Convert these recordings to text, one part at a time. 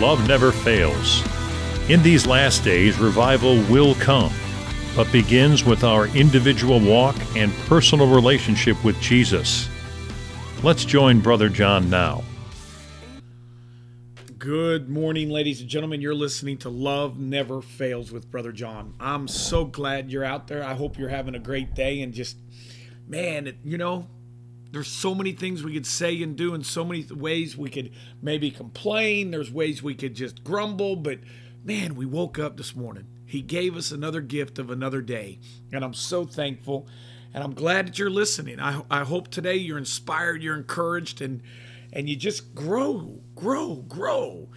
Love Never Fails. In these last days, revival will come, but begins with our individual walk and personal relationship with Jesus. Let's join Brother John now. Good morning, ladies and gentlemen. You're listening to Love Never Fails with Brother John. I'm so glad you're out there. I hope you're having a great day and just, man, you know, there's so many things we could say and do, and so many ways we could maybe complain. There's ways we could just grumble, but man, we woke up this morning. He gave us another gift of another day, and I'm so thankful. And I'm glad that you're listening. I, I hope today you're inspired, you're encouraged, and and you just grow, grow, grow.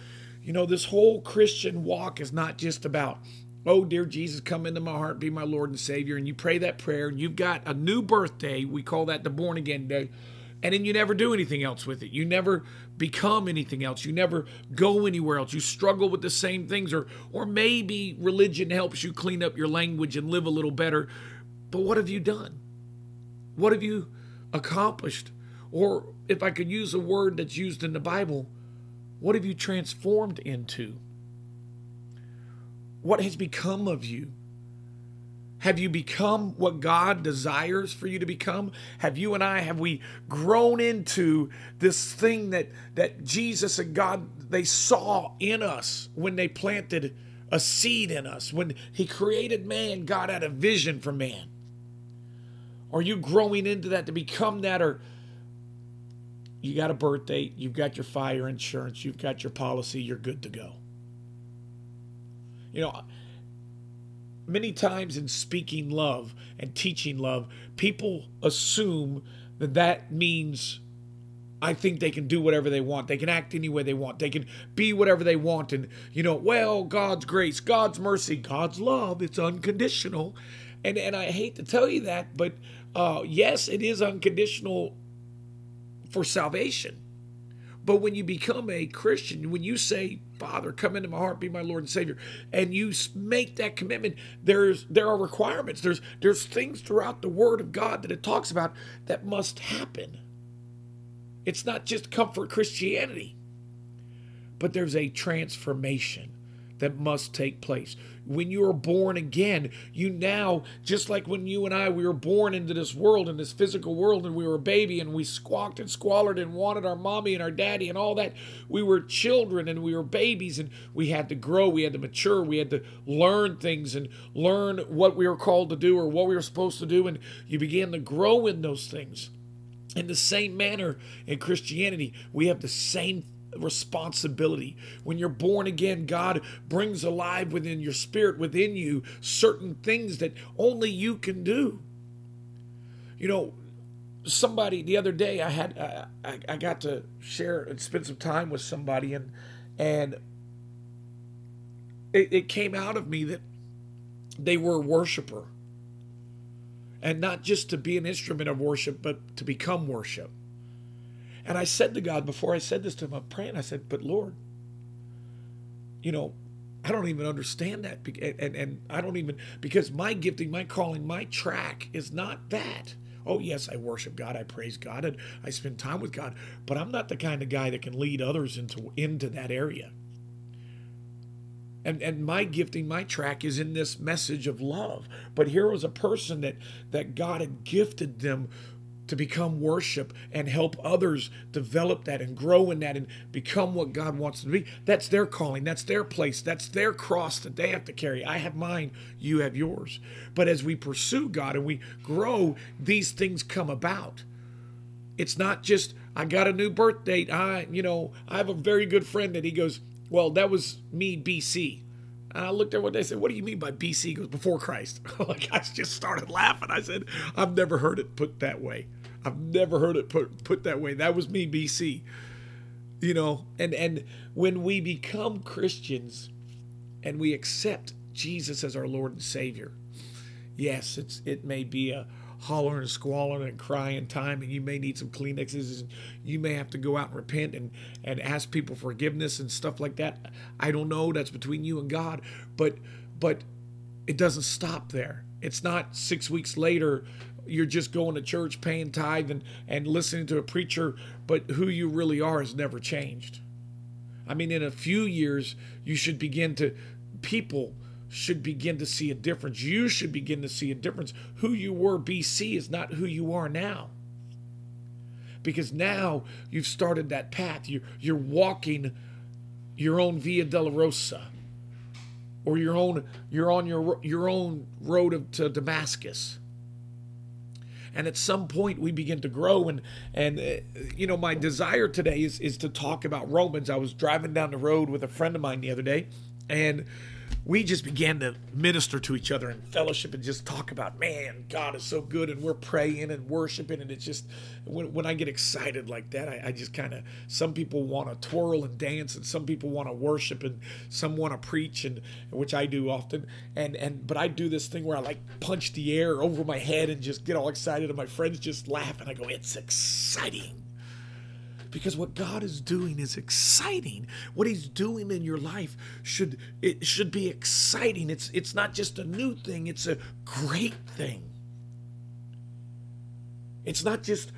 You know, this whole Christian walk is not just about, oh, dear Jesus, come into my heart, be my Lord and Savior. And you pray that prayer, and you've got a new birthday. We call that the born again day. And then you never do anything else with it. You never become anything else. You never go anywhere else. You struggle with the same things, or or maybe religion helps you clean up your language and live a little better. But what have you done? What have you accomplished? Or if I could use a word that's used in the Bible, what have you transformed into? What has become of you? Have you become what God desires for you to become? Have you and I have we grown into this thing that that Jesus and God they saw in us when they planted a seed in us. When he created man, God had a vision for man. Are you growing into that to become that or you got a birth date, you've got your fire insurance, you've got your policy, you're good to go. You know, many times in speaking love and teaching love, people assume that that means I think they can do whatever they want. They can act any way they want. They can be whatever they want. And, you know, well, God's grace, God's mercy, God's love, it's unconditional. And, and I hate to tell you that, but uh, yes, it is unconditional for salvation. But when you become a Christian, when you say, "Father, come into my heart, be my Lord and Savior," and you make that commitment, there's there are requirements. There's there's things throughout the Word of God that it talks about that must happen. It's not just comfort Christianity, but there's a transformation that must take place. When you are born again, you now, just like when you and I, we were born into this world, in this physical world, and we were a baby and we squawked and squallered and wanted our mommy and our daddy and all that. We were children and we were babies and we had to grow, we had to mature, we had to learn things and learn what we were called to do or what we were supposed to do. And you began to grow in those things. In the same manner in Christianity, we have the same responsibility. When you're born again, God brings alive within your spirit, within you, certain things that only you can do. You know, somebody the other day, I had I, I, got to share and spend some time with somebody, and and it, it came out of me that they were a worshiper and not just to be an instrument of worship, but to become worship. And I said to God before I said this to him, I'm praying. I said, "But Lord, you know, I don't even understand that, and, and and I don't even because my gifting, my calling, my track is not that. Oh yes, I worship God, I praise God, and I spend time with God, but I'm not the kind of guy that can lead others into into that area. And and my gifting, my track is in this message of love. But here was a person that that God had gifted them to become worship and help others develop that and grow in that and become what God wants them to be. That's their calling. That's their place. That's their cross that they have to carry. I have mine, you have yours. But as we pursue God and we grow, these things come about. It's not just I got a new birth date. I, you know, I have a very good friend that he goes, "Well, that was me BC." And I looked at what they said, What do you mean by BC? Goes, Before Christ. like, I just started laughing. I said, I've never heard it put that way. I've never heard it put, put that way. That was me, BC. You know, and, and when we become Christians and we accept Jesus as our Lord and Savior, yes, it's it may be a hollering and squalling and crying time and you may need some kleenexes and you may have to go out and repent and and ask people forgiveness and stuff like that. I don't know. That's between you and god. But but it doesn't stop there. It's not six weeks later you're just going to church paying tithe and, and listening to a preacher but who you really are has never changed. I mean in a few years you should begin to people should begin to see a difference. You should begin to see a difference. Who you were BC is not who you are now. Because now you've started that path. You're, you're walking your own Via Dolorosa or your own you're on your your own road of, to Damascus. And at some point we begin to grow and and uh, you know my desire today is is to talk about Romans. I was driving down the road with a friend of mine the other day and we just began to minister to each other and fellowship and just talk about, man, God is so good, and we're praying and worshiping, and it's just when, when I get excited like that, I, I just kind of some people want to twirl and dance, and some people want to worship, and some want to preach, and which I do often, and and but I do this thing where I like punch the air over my head and just get all excited, and my friends just laugh, and I go, it's exciting because what God is doing is exciting. What he's doing in your life should it should be exciting. It's it's not just a new thing, it's a great thing. It's not just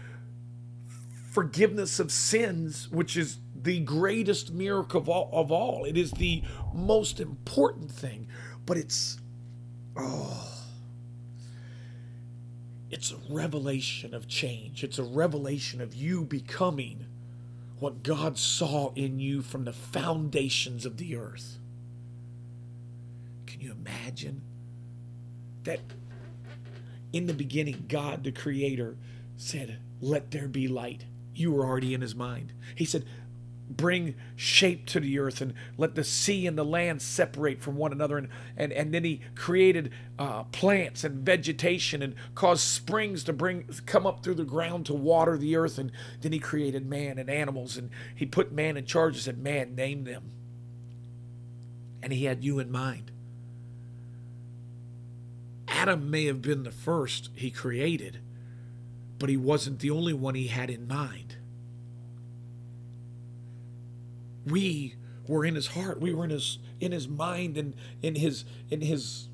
forgiveness of sins, which is the greatest miracle of all, of all. It is the most important thing, but it's oh it's a revelation of change. It's a revelation of you becoming what God saw in you from the foundations of the earth. Can you imagine that in the beginning, God, the Creator, said, Let there be light? You were already in His mind. He said, bring shape to the earth and let the sea and the land separate from one another. And and, and then he created uh, plants and vegetation and caused springs to bring come up through the ground to water the earth. And then he created man and animals and he put man in charge and said man name them. And he had you in mind. Adam may have been the first he created but he wasn't the only one he had in mind we were in his heart we were in his in his mind and in his in his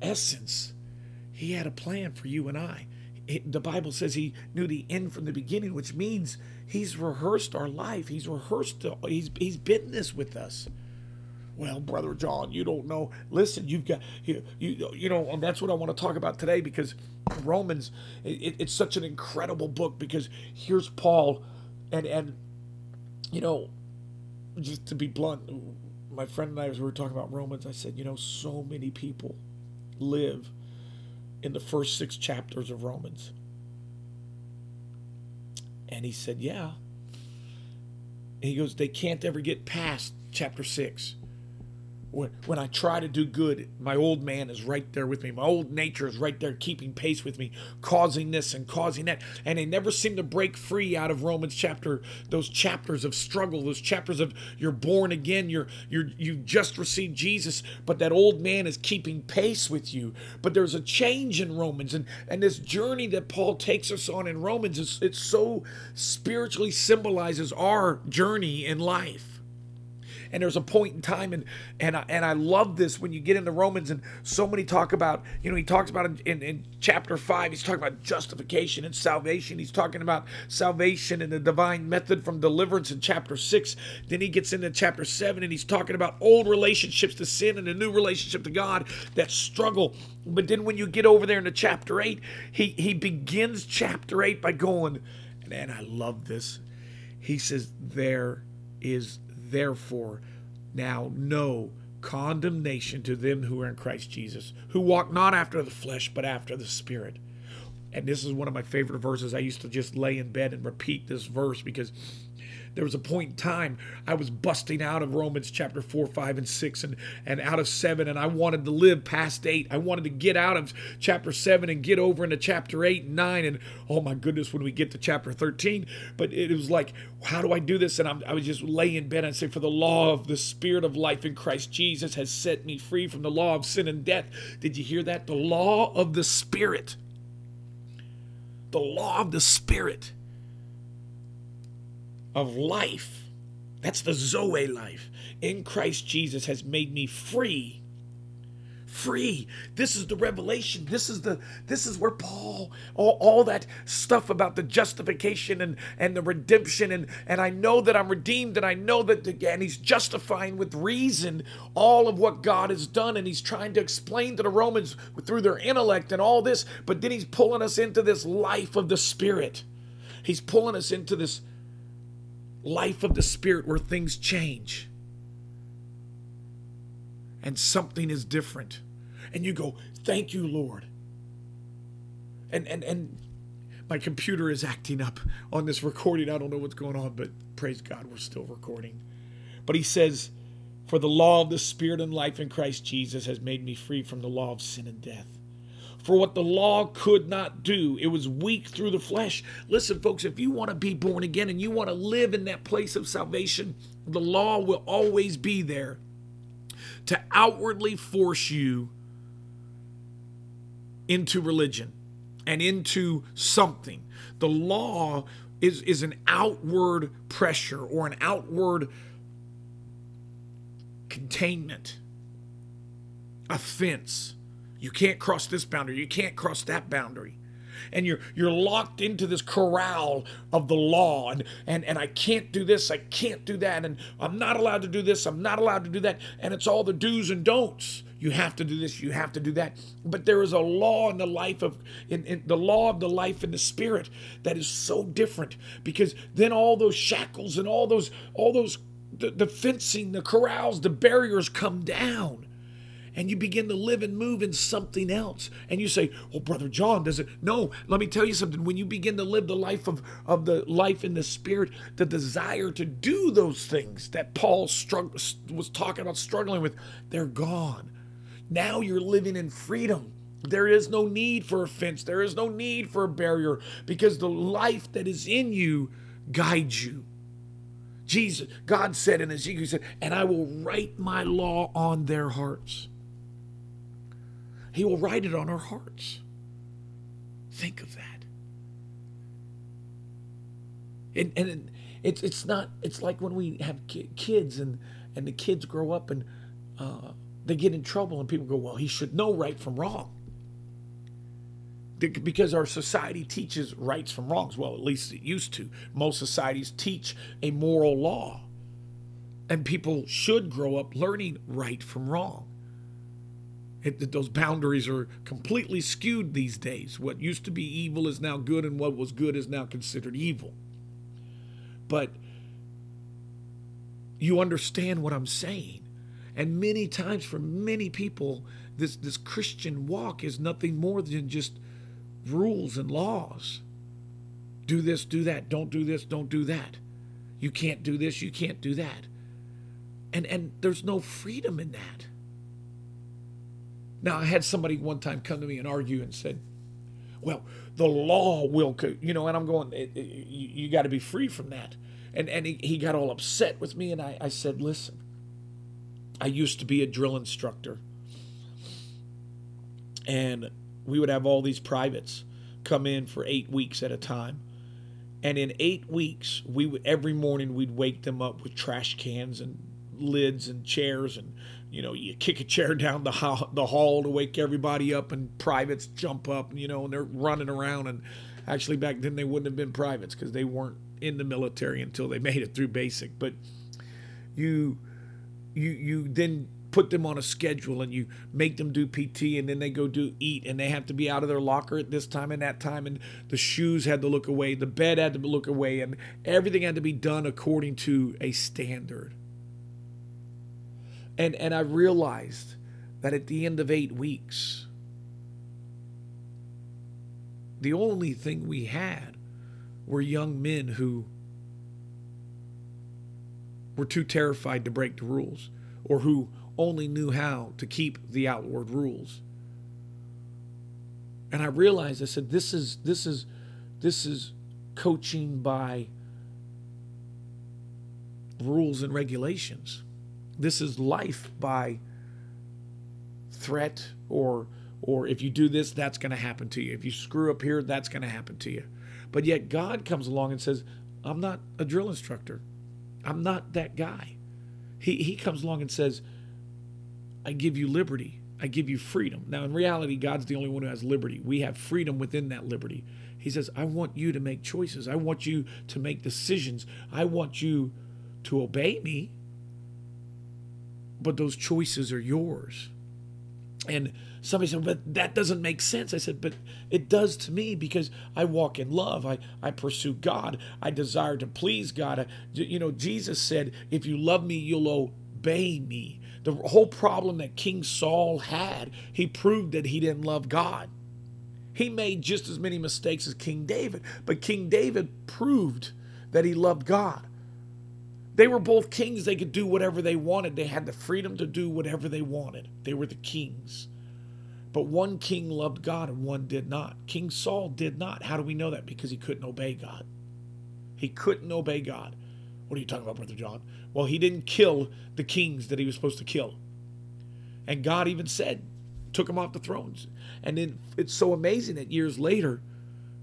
essence. He had a plan for you and i. It, the bible says he knew the end from the beginning which means he's rehearsed our life. He's rehearsed he's he's been this with us. Well brother john you don't know. Listen you've got you you, you know and that's what i want to talk about today because romans it, it's such an incredible book because here's paul and and you know just to be blunt, my friend and I, as we were talking about Romans, I said, you know, so many people live in the first six chapters of Romans. And he said, yeah. And he goes, they can't ever get past chapter six when, when I try to do good, my old man is right there with me. My old nature is right there keeping pace with me, causing this and causing that. And they never seem to break free out of Romans chapter, those chapters of struggle, those chapters of you're born again, you're you're you've just received Jesus, but that old man is keeping pace with you. But there's a change in Romans, and, and this journey that Paul takes us on in Romans is it so spiritually symbolizes our journey in life and there's a point in time and and I, and I love this when you get into Romans and so many talk about you know he talks about in, in, in chapter five he's talking about justification and salvation. He's talking about salvation and the divine method from deliverance in chapter six. Then he gets into chapter seven and he's talking about old relationships to sin and a new relationship to God that struggle. But then when you get over there into chapter eight he he begins chapter eight by going and I love this. He says there is therefore now no condemnation to them who are in Christ Jesus, who walk not after the flesh, but after the Spirit. And this is one of my favorite verses. I used to just lay in bed and repeat this verse because there was a point in time I was busting out of Romans chapter 4, 5, and 6 and, and out of 7, and I wanted to live past 8. I wanted to get out of chapter 7 and get over into chapter 8 and 9. And oh my goodness, when we get to chapter 13, but it was like, how do I do this? And I'm, i was just laying in bed and say, For the law of the Spirit of life in Christ Jesus has set me free from the law of sin and death. Did you hear that? The law of the Spirit. The law of the Spirit of life. That's the Zoe life in Christ Jesus has made me free. Free. This is the revelation. This is the this is where Paul all, all that stuff about the justification and and the redemption and and I know that I'm redeemed and I know that again he's justifying with reason all of what God has done and he's trying to explain to the Romans through their intellect and all this but then he's pulling us into this life of the spirit. He's pulling us into this life of the Spirit where things change and something is different. And you go, Thank you, Lord. And and and my computer is acting up on this recording. I don't know what's going on, but praise God, we're still recording. But he says, For the law of the Spirit and life in Christ Jesus has made me free from the law of sin and death for what the law could not do. It was weak through the flesh. Listen, folks, if you want to be born again and you want to live in that place of salvation, the law will always be there to outwardly force you into religion and into something. The law is, is an outward pressure or an outward containment, offense you can't cross this boundary. You can't cross that boundary. And you're you're locked into this corral of the law and, and and I can't do this, I can't do that, and I'm not allowed to do this, I'm not allowed to do that, and it's all the do's and don'ts. You have to do this, you have to do that. But there is a law in the life of in, in the law of the life in the spirit that is so different because then all those shackles and all those all those the, the fencing, the corrals, the barriers come down and you begin to live and move in something else. And you say, Well, Brother John, does it? No, let me tell you something. When you begin to live the life of, of the life in the spirit, the desire to do those things that Paul strugg- was talking about struggling with, they're gone. Now you're living in freedom. There is no need for a fence. There is no need for a barrier because the life that is in you guides you. Jesus, God said in Ezekiel, He said, and I will write my law on their hearts. He will write it on our hearts. Think of that. And, and it's, it's not, it's like when we have kids and, and the kids grow up and uh, they get in trouble and people go, well, he should know right from wrong. Because our society teaches rights from wrongs. Well, at least it used to. Most societies teach a moral law. And people should grow up learning right from wrong. It, those boundaries are completely skewed these days. What used to be evil is now good, and what was good is now considered evil. But you understand what I'm saying. And many times, for many people, this, this Christian walk is nothing more than just rules and laws. Do this, do that. Don't do this, don't do that. You can't do this, you can't do that. And, and there's no freedom in that. Now, I had somebody one time come to me and argue and said, well, the law will, you know, and I'm going, it, it, you, you got to be free from that. And, and he, he got all upset with me, and I, I said, listen, I used to be a drill instructor. And we would have all these privates come in for eight weeks at a time. And in eight weeks, we would every morning we'd wake them up with trash cans and lids and chairs and you know, you kick a chair down the hall, the hall to wake everybody up, and privates jump up, you know, and they're running around. And actually, back then they wouldn't have been privates because they weren't in the military until they made it through basic. But you, you, you then put them on a schedule and you make them do PT and then they go do eat and they have to be out of their locker at this time and that time and the shoes had to look away, the bed had to look away, and everything had to be done according to a standard. And, and I realized that at the end of eight weeks, the only thing we had were young men who were too terrified to break the rules or who only knew how to keep the outward rules. And I realized I said this is this is this is coaching by rules and regulations. This is life by threat or or if you do this that's going to happen to you. If you screw up here that's going to happen to you. But yet God comes along and says, "I'm not a drill instructor. I'm not that guy." He he comes along and says, "I give you liberty. I give you freedom." Now in reality God's the only one who has liberty. We have freedom within that liberty. He says, "I want you to make choices. I want you to make decisions. I want you to obey me, but those choices are yours. And somebody said, but that doesn't make sense. I said, but it does to me because I walk in love. I, I pursue God. I desire to please God. I, you know, Jesus said, if you love me, you'll obey me. The whole problem that King Saul had, he proved that he didn't love God. He made just as many mistakes as King David, but King David proved that he loved God. They were both kings. They could do whatever they wanted. They had the freedom to do whatever they wanted. They were the kings. But one king loved God and one did not. King Saul did not. How do we know that? Because he couldn't obey God. He couldn't obey God. What are you talking about, Brother John? Well, he didn't kill the kings that he was supposed to kill. And God even said, took him off the thrones. And then it's so amazing that years later,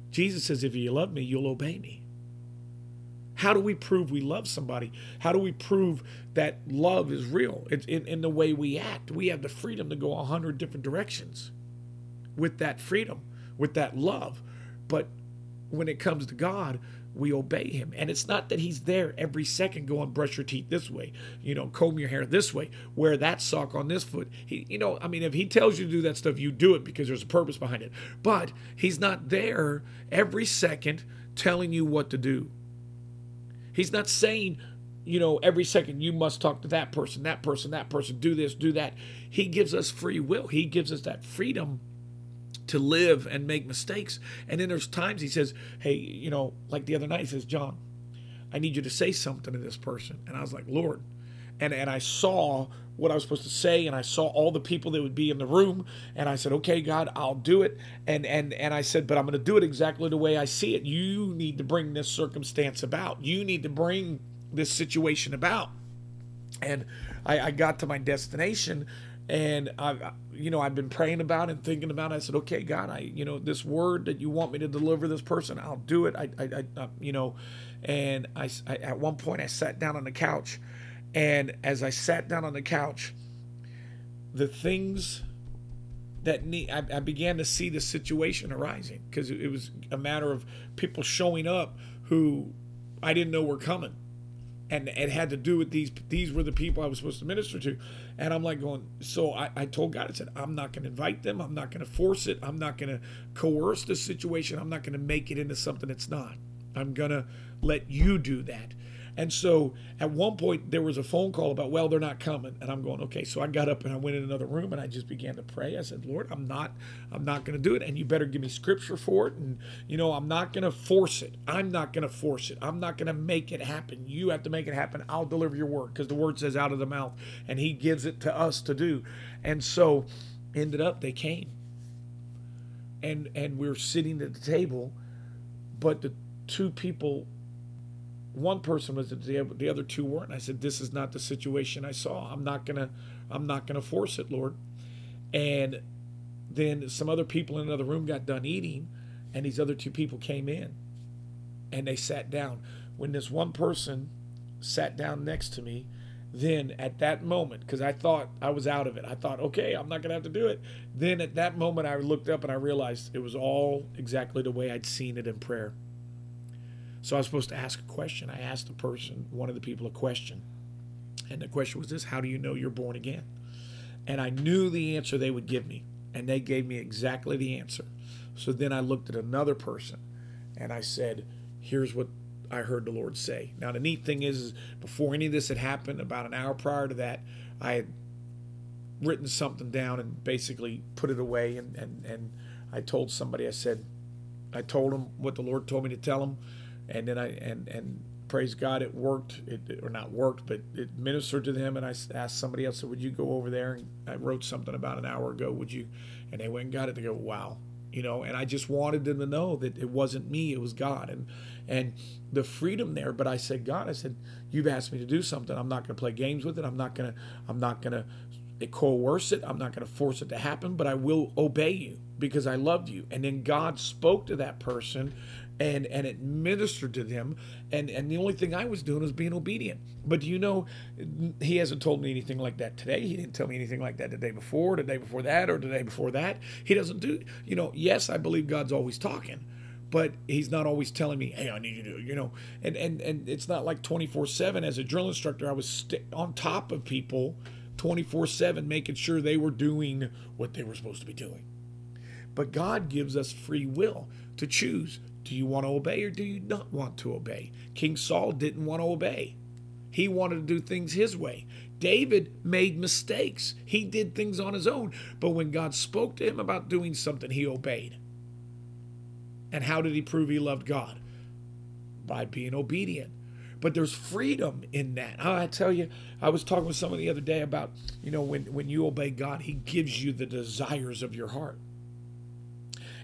Jesus says, If you love me, you'll obey me. How do we prove we love somebody? How do we prove that love is real? It's in, in the way we act. We have the freedom to go a hundred different directions with that freedom, with that love. But when it comes to God, we obey him. And it's not that he's there every second going brush your teeth this way, you know, comb your hair this way, wear that sock on this foot. He, you know, I mean, if he tells you to do that stuff, you do it because there's a purpose behind it. But he's not there every second telling you what to do. He's not saying, you know, every second you must talk to that person, that person, that person, do this, do that. He gives us free will. He gives us that freedom to live and make mistakes. And then there's times he says, hey, you know, like the other night, he says, John, I need you to say something to this person. And I was like, Lord. And, and I saw what I was supposed to say, and I saw all the people that would be in the room, and I said, "Okay, God, I'll do it." And and and I said, "But I'm going to do it exactly the way I see it. You need to bring this circumstance about. You need to bring this situation about." And I, I got to my destination, and I, you know, I've been praying about it and thinking about it. I said, "Okay, God, I, you know, this word that you want me to deliver this person, I'll do it." I, I, I uh, you know, and I, I at one point I sat down on the couch and as I sat down on the couch, the things that need, I, I began to see the situation arising because it was a matter of people showing up who I didn't know were coming. And it had to do with these, these were the people I was supposed to minister to. And I'm like going, so I, I told God, I said, I'm not going to invite them. I'm not going to force it. I'm not going to coerce the situation. I'm not going to make it into something it's not. I'm going to let you do that. And so at one point there was a phone call about, well, they're not coming. And I'm going, okay. So I got up and I went in another room and I just began to pray. I said, Lord, I'm not, I'm not going to do it. And you better give me scripture for it. And, you know, I'm not going to force it. I'm not going to force it. I'm not going to make it happen. You have to make it happen. I'll deliver your word because the word says out of the mouth and he gives it to us to do. And so ended up they came. And, and we we're sitting at the table, but the two people one person was the the other two weren't. I said, "This is not the situation I saw. I'm not gonna, I'm not gonna force it, Lord." And then some other people in another room got done eating, and these other two people came in, and they sat down. When this one person sat down next to me, then at that moment, because I thought I was out of it, I thought, okay, I'm not gonna have to do it. Then at that moment, I looked up and I realized it was all exactly the way I'd seen it in prayer. So I was supposed to ask a question. I asked the person, one of the people, a question. And the question was this How do you know you're born again? And I knew the answer they would give me. And they gave me exactly the answer. So then I looked at another person and I said, Here's what I heard the Lord say. Now, the neat thing is, is before any of this had happened, about an hour prior to that, I had written something down and basically put it away. And, and, and I told somebody, I said, I told him what the Lord told me to tell him, and then I and and praise God, it worked. It or not worked, but it ministered to them. And I asked somebody else, "Would you go over there?" And I wrote something about an hour ago. Would you? And they went and got it. They go, "Wow." You know, and I just wanted them to know that it wasn't me, it was God. And and the freedom there, but I said, God, I said, you've asked me to do something. I'm not gonna play games with it. I'm not gonna I'm not gonna coerce it. I'm not going to force it to happen, but I will obey you because I loved you. And then God spoke to that person and and it ministered to them and and the only thing I was doing was being obedient. But do you know he hasn't told me anything like that today. He didn't tell me anything like that the day before, the day before that or the day before that. He doesn't do you know, yes, I believe God's always talking but he's not always telling me, "Hey, I need you to," you know. And and and it's not like 24/7 as a drill instructor. I was st- on top of people 24/7 making sure they were doing what they were supposed to be doing. But God gives us free will to choose. Do you want to obey or do you not want to obey? King Saul didn't want to obey. He wanted to do things his way. David made mistakes. He did things on his own. But when God spoke to him about doing something, he obeyed. And how did he prove he loved God? By being obedient. But there's freedom in that. Oh, I tell you, I was talking with someone the other day about, you know, when, when you obey God, he gives you the desires of your heart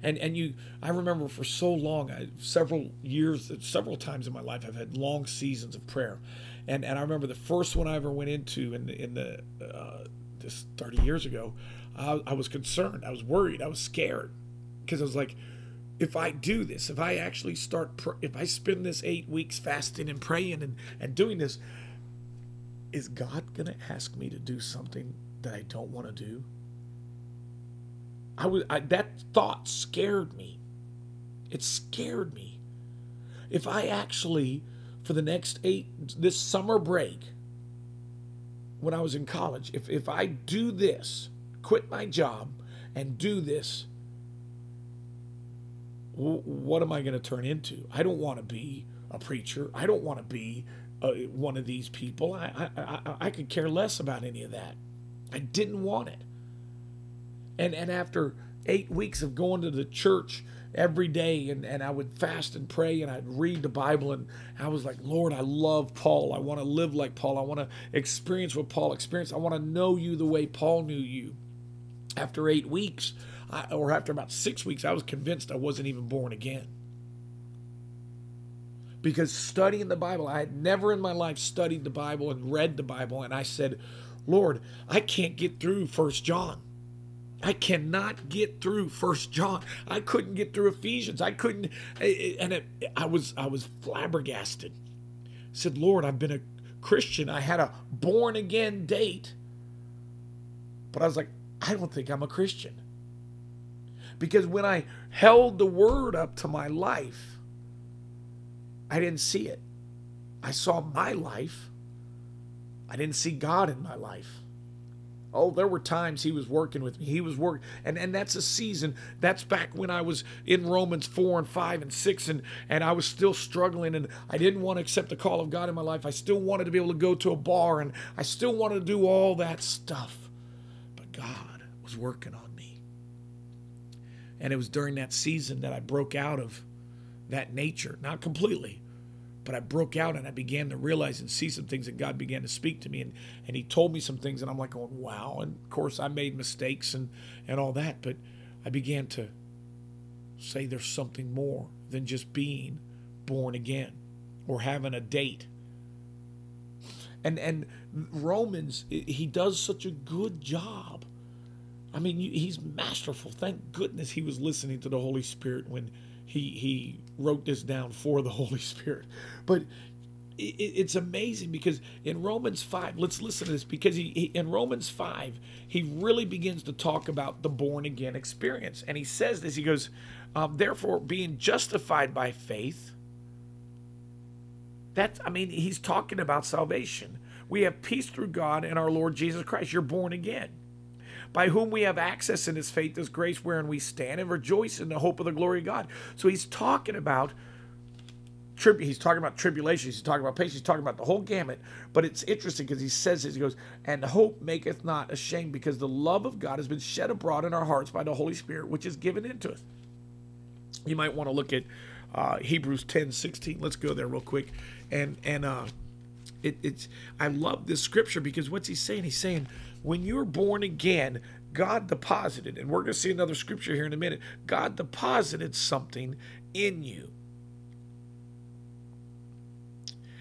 and and you i remember for so long I, several years several times in my life i've had long seasons of prayer. And and i remember the first one i ever went into in the in the uh, this 30 years ago I, I was concerned. I was worried. I was scared. Because i was like if I do this, if I actually start, if I spend this eight weeks fasting and praying and, and doing this, is God going to ask me to do something that I don't want to do? I was I, that thought scared me. It scared me. If I actually, for the next eight this summer break, when I was in college, if if I do this, quit my job, and do this, what am I going to turn into? I don't want to be a preacher. I don't want to be uh, one of these people. I, I, I, I could care less about any of that. I didn't want it. And and after eight weeks of going to the church every day and, and I would fast and pray and I'd read the Bible and I was like, Lord, I love Paul. I want to live like Paul. I want to experience what Paul experienced. I want to know you the way Paul knew you. After eight weeks, I, or after about six weeks, I was convinced I wasn't even born again. Because studying the Bible, I had never in my life studied the Bible and read the Bible, and I said, Lord, I can't get through First John. I cannot get through First John. I couldn't get through Ephesians. I couldn't, eh, eh, and it, I was I was flabbergasted. I said, Lord, I've been a Christian. I had a born again date, but I was like, I don't think I'm a Christian. Because when I held the word up to my life, I didn't see it. I saw my life. I didn't see God in my life. Oh, there were times he was working with me. He was working, and and that's a season. That's back when I was in Romans four and five and six, and and I was still struggling, and I didn't want to accept the call of God in my life. I still wanted to be able to go to a bar, and I still wanted to do all that stuff, but God was working on me, and it was during that season that I broke out of that nature, not completely, but I broke out and I began to realize and see some things, and God began to speak to me, and and He told me some things, and I'm like going, wow. And of course, I made mistakes and and all that, but I began to say there's something more than just being born again or having a date. And and Romans, he does such a good job. I mean, he's masterful. Thank goodness he was listening to the Holy Spirit when he he wrote this down for the Holy Spirit. But it, it's amazing because in Romans 5, let's listen to this because he, he, in Romans 5, he really begins to talk about the born again experience. And he says this he goes, um, therefore, being justified by faith, that's, I mean, he's talking about salvation. We have peace through God and our Lord Jesus Christ. You're born again by whom we have access in his faith, this grace wherein we stand and rejoice in the hope of the glory of God. So he's talking about trib- he's talking about tribulations, he's talking about patience, he's talking about the whole gamut. But it's interesting because he says this, he goes, and hope maketh not ashamed, because the love of God has been shed abroad in our hearts by the Holy Spirit, which is given into us. You might want to look at uh, Hebrews 10 16. Let's go there real quick. And, and, uh, it, it's I love this scripture because what's he saying? He's saying when you're born again, God deposited, and we're going to see another scripture here in a minute. God deposited something in you.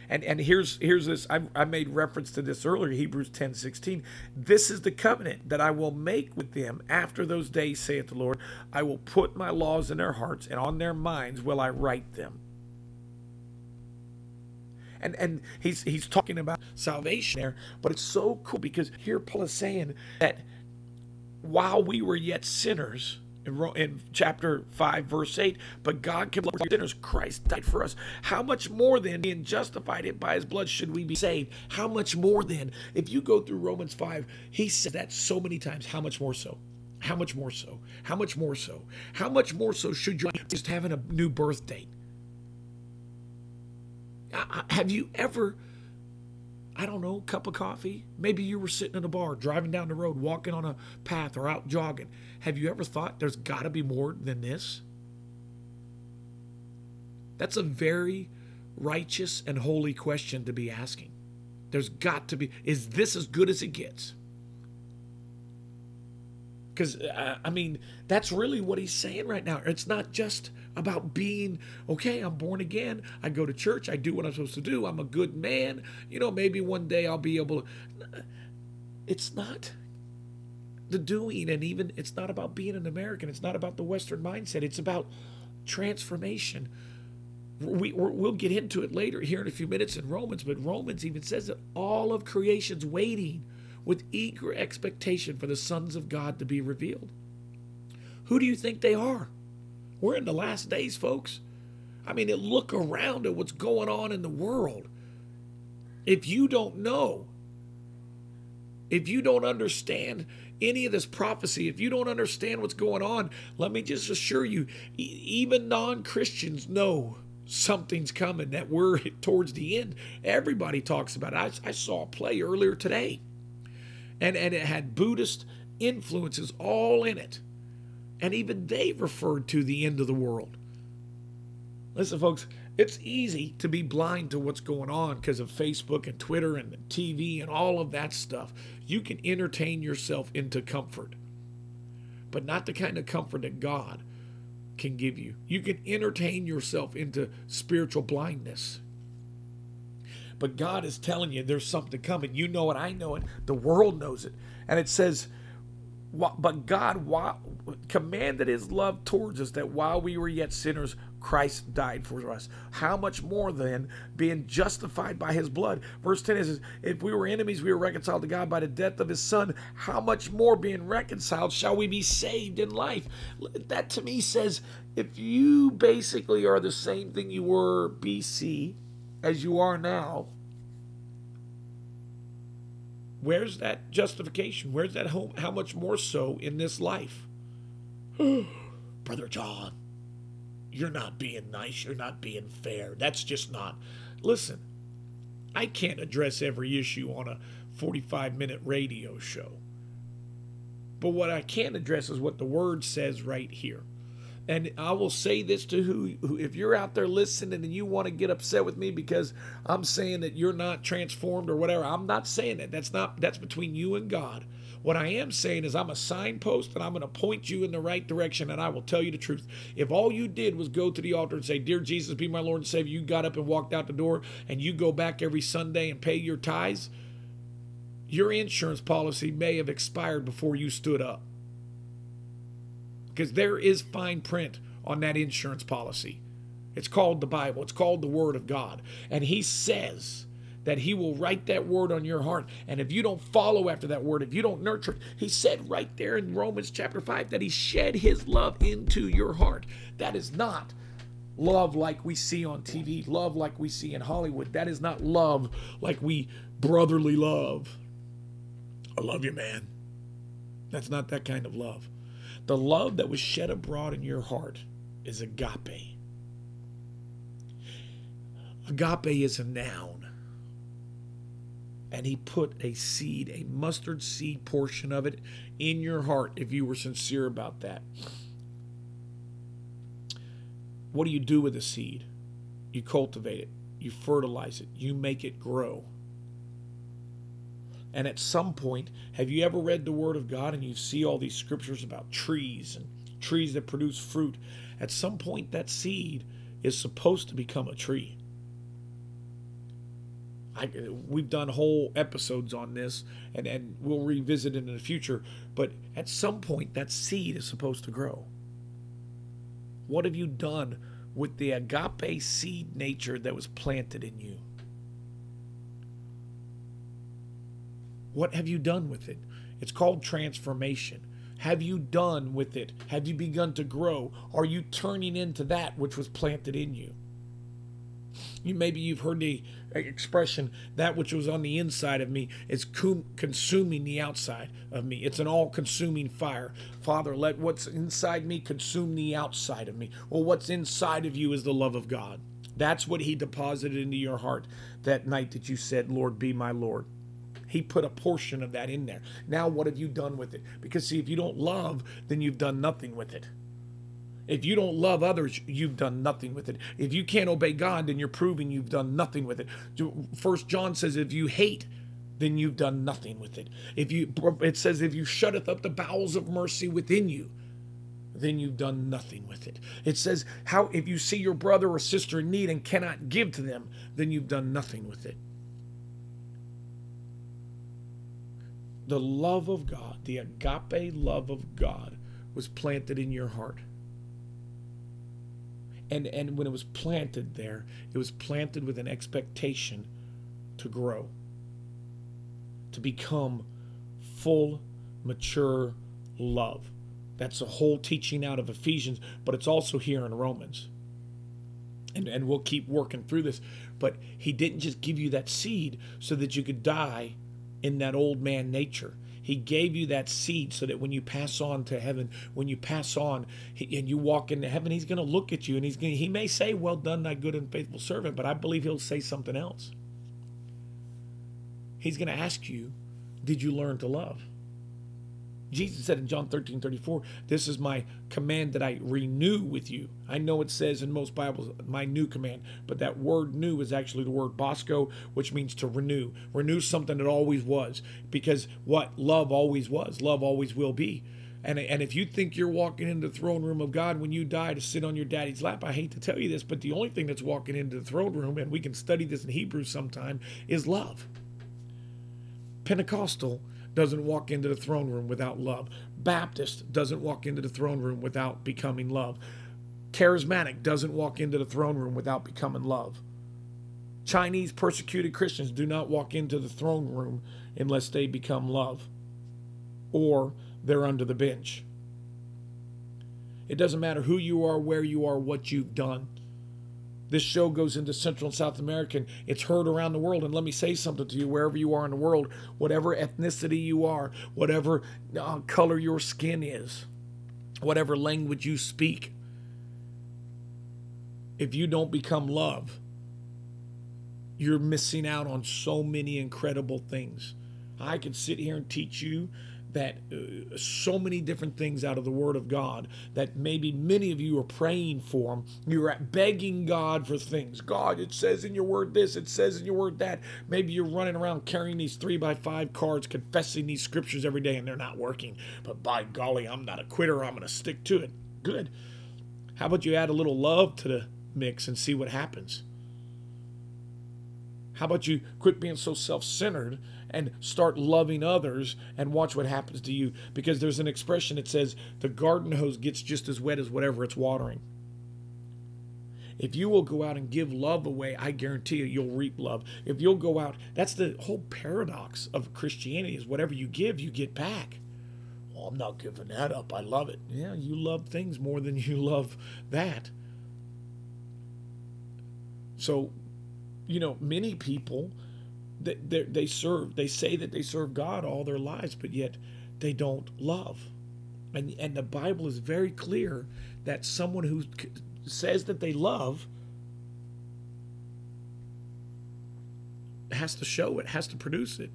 And and here's here's this. I, I made reference to this earlier, Hebrews 10, 16. This is the covenant that I will make with them after those days, saith the Lord. I will put my laws in their hearts, and on their minds will I write them. And and he's he's talking about salvation there, but it's so cool because here Paul is saying that while we were yet sinners, in, chapter 5, verse 8, but God can love sinners. Christ died for us. How much more then, being justified it by his blood, should we be saved? How much more then? If you go through Romans 5, he said that so many times. How much more so? How much more so? How much more so? How much more so should you just having a new birth date? Have you ever, I don't know, cup of coffee? Maybe you were sitting in a bar, driving down the road, walking on a path, or out jogging. Have you ever thought there's got to be more than this? That's a very righteous and holy question to be asking. There's got to be, is this as good as it gets? Because, uh, I mean, that's really what he's saying right now. It's not just about being, okay, I'm born again. I go to church. I do what I'm supposed to do. I'm a good man. You know, maybe one day I'll be able to. It's not the doing, and even it's not about being an American. It's not about the Western mindset. It's about transformation. We, we'll get into it later here in a few minutes in Romans, but Romans even says that all of creation's waiting with eager expectation for the sons of God to be revealed. Who do you think they are? We're in the last days, folks. I mean, look around at what's going on in the world. If you don't know, if you don't understand any of this prophecy, if you don't understand what's going on, let me just assure you, even non Christians know something's coming, that we're towards the end. Everybody talks about it. I, I saw a play earlier today, and, and it had Buddhist influences all in it. And even they referred to the end of the world. Listen, folks, it's easy to be blind to what's going on because of Facebook and Twitter and TV and all of that stuff. You can entertain yourself into comfort, but not the kind of comfort that God can give you. You can entertain yourself into spiritual blindness. But God is telling you there's something coming. You know it, I know it, the world knows it. And it says, but God commanded his love towards us that while we were yet sinners, Christ died for us. How much more then, being justified by his blood? Verse 10 is If we were enemies, we were reconciled to God by the death of his son. How much more, being reconciled, shall we be saved in life? That to me says if you basically are the same thing you were BC as you are now, Where's that justification? Where's that home? How much more so in this life? Brother John, you're not being nice. You're not being fair. That's just not. Listen, I can't address every issue on a 45 minute radio show. But what I can address is what the word says right here. And I will say this to who, who, if you're out there listening and you want to get upset with me because I'm saying that you're not transformed or whatever, I'm not saying that. That's not that's between you and God. What I am saying is I'm a signpost and I'm going to point you in the right direction and I will tell you the truth. If all you did was go to the altar and say, "Dear Jesus, be my Lord and Savior," you got up and walked out the door and you go back every Sunday and pay your tithes, your insurance policy may have expired before you stood up because there is fine print on that insurance policy. It's called the Bible, it's called the Word of God. And He says that He will write that word on your heart. And if you don't follow after that word, if you don't nurture it, He said right there in Romans chapter 5 that He shed His love into your heart. That is not love like we see on TV, love like we see in Hollywood. That is not love like we brotherly love. I love you, man. That's not that kind of love. The love that was shed abroad in your heart is agape. Agape is a noun. And he put a seed, a mustard seed portion of it in your heart if you were sincere about that. What do you do with a seed? You cultivate it, you fertilize it, you make it grow. And at some point, have you ever read the Word of God and you see all these scriptures about trees and trees that produce fruit? At some point, that seed is supposed to become a tree. I, we've done whole episodes on this and, and we'll revisit it in the future, but at some point, that seed is supposed to grow. What have you done with the agape seed nature that was planted in you? What have you done with it? It's called transformation. Have you done with it? Have you begun to grow? Are you turning into that which was planted in you? You maybe you've heard the expression that which was on the inside of me is consuming the outside of me. It's an all-consuming fire. Father, let what's inside me consume the outside of me. Well, what's inside of you is the love of God. That's what he deposited into your heart that night that you said, "Lord, be my Lord." He put a portion of that in there. Now, what have you done with it? Because, see, if you don't love, then you've done nothing with it. If you don't love others, you've done nothing with it. If you can't obey God, then you're proving you've done nothing with it. First John says, if you hate, then you've done nothing with it. If you, it says, if you shutteth up the bowels of mercy within you, then you've done nothing with it. It says, how if you see your brother or sister in need and cannot give to them, then you've done nothing with it. The love of God, the agape love of God, was planted in your heart. And, and when it was planted there, it was planted with an expectation to grow, to become full, mature love. That's a whole teaching out of Ephesians, but it's also here in Romans. And, and we'll keep working through this. But he didn't just give you that seed so that you could die in that old man nature. He gave you that seed so that when you pass on to heaven, when you pass on and you walk into heaven, he's going to look at you and he's going he may say, "Well done, thy good and faithful servant," but I believe he'll say something else. He's going to ask you, "Did you learn to love?" Jesus said in John 13 34, This is my command that I renew with you. I know it says in most Bibles, my new command, but that word new is actually the word bosco, which means to renew. Renew something that always was. Because what? Love always was. Love always will be. And, and if you think you're walking into the throne room of God when you die to sit on your daddy's lap, I hate to tell you this, but the only thing that's walking into the throne room, and we can study this in Hebrews sometime, is love. Pentecostal doesn't walk into the throne room without love. Baptist doesn't walk into the throne room without becoming love. Charismatic doesn't walk into the throne room without becoming love. Chinese persecuted Christians do not walk into the throne room unless they become love or they're under the bench. It doesn't matter who you are, where you are, what you've done. This show goes into Central and South America. And it's heard around the world. And let me say something to you wherever you are in the world, whatever ethnicity you are, whatever uh, color your skin is, whatever language you speak, if you don't become love, you're missing out on so many incredible things. I could sit here and teach you that uh, so many different things out of the Word of God that maybe many of you are praying for them. You're begging God for things. God, it says in your Word this, it says in your Word that. Maybe you're running around carrying these three by five cards, confessing these scriptures every day, and they're not working. But by golly, I'm not a quitter. I'm going to stick to it. Good. How about you add a little love to the mix and see what happens? How about you quit being so self centered and start loving others and watch what happens to you? Because there's an expression that says the garden hose gets just as wet as whatever it's watering. If you will go out and give love away, I guarantee you, you'll reap love. If you'll go out, that's the whole paradox of Christianity is whatever you give, you get back. Well, I'm not giving that up. I love it. Yeah, you love things more than you love that. So you know, many people they, they serve, they say that they serve God all their lives, but yet they don't love. And, and the Bible is very clear that someone who says that they love has to show it, has to produce it.